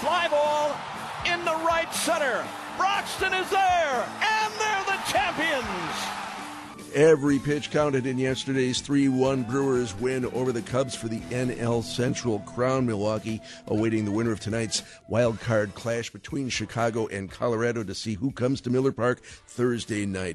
fly ball in the right center. Broxton is there, and they're the champions. Every pitch counted in yesterday's 3 1 Brewers win over the Cubs for the NL Central Crown. Milwaukee awaiting the winner of tonight's wild card clash between Chicago and Colorado to see who comes to Miller Park Thursday night.